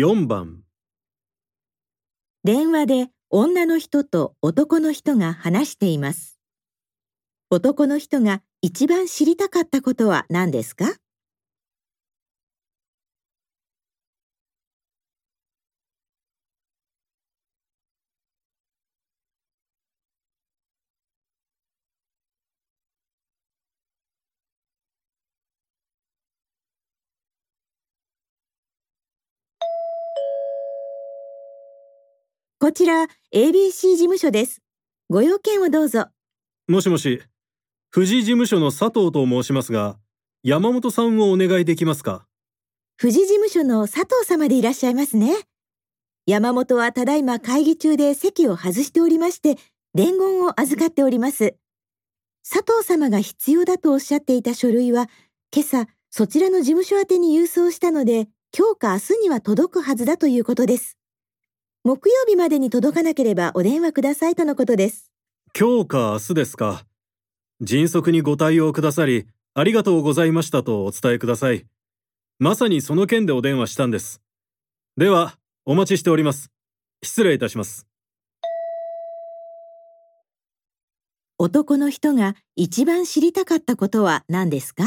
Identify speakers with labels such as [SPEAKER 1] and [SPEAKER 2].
[SPEAKER 1] 4番
[SPEAKER 2] 電話で女の人と男の人が話しています。男の人が一番知りたかったことは何ですか？こちら ABC 事務所です。ご用件をどうぞ。
[SPEAKER 1] もしもし富士事務所の佐藤と申しますが山本さんをお願いできますか？
[SPEAKER 2] 富士事務所の佐藤様でいらっしゃいますね。山本はただいま会議中で席を外しておりまして、伝言を預かっております。佐藤様が必要だとおっしゃっていた書類は、今朝そちらの事務所宛てに郵送したので、今日か明日には届くはずだということです。木曜日までに届かなければお電話くださいとのことです。
[SPEAKER 1] 今日か明日ですか。迅速にご対応くださりありがとうございましたとお伝えください。まさにその件でお電話したんです。ではお待ちしております。失礼いたします。
[SPEAKER 2] 男の人が一番知りたかったことは何ですか？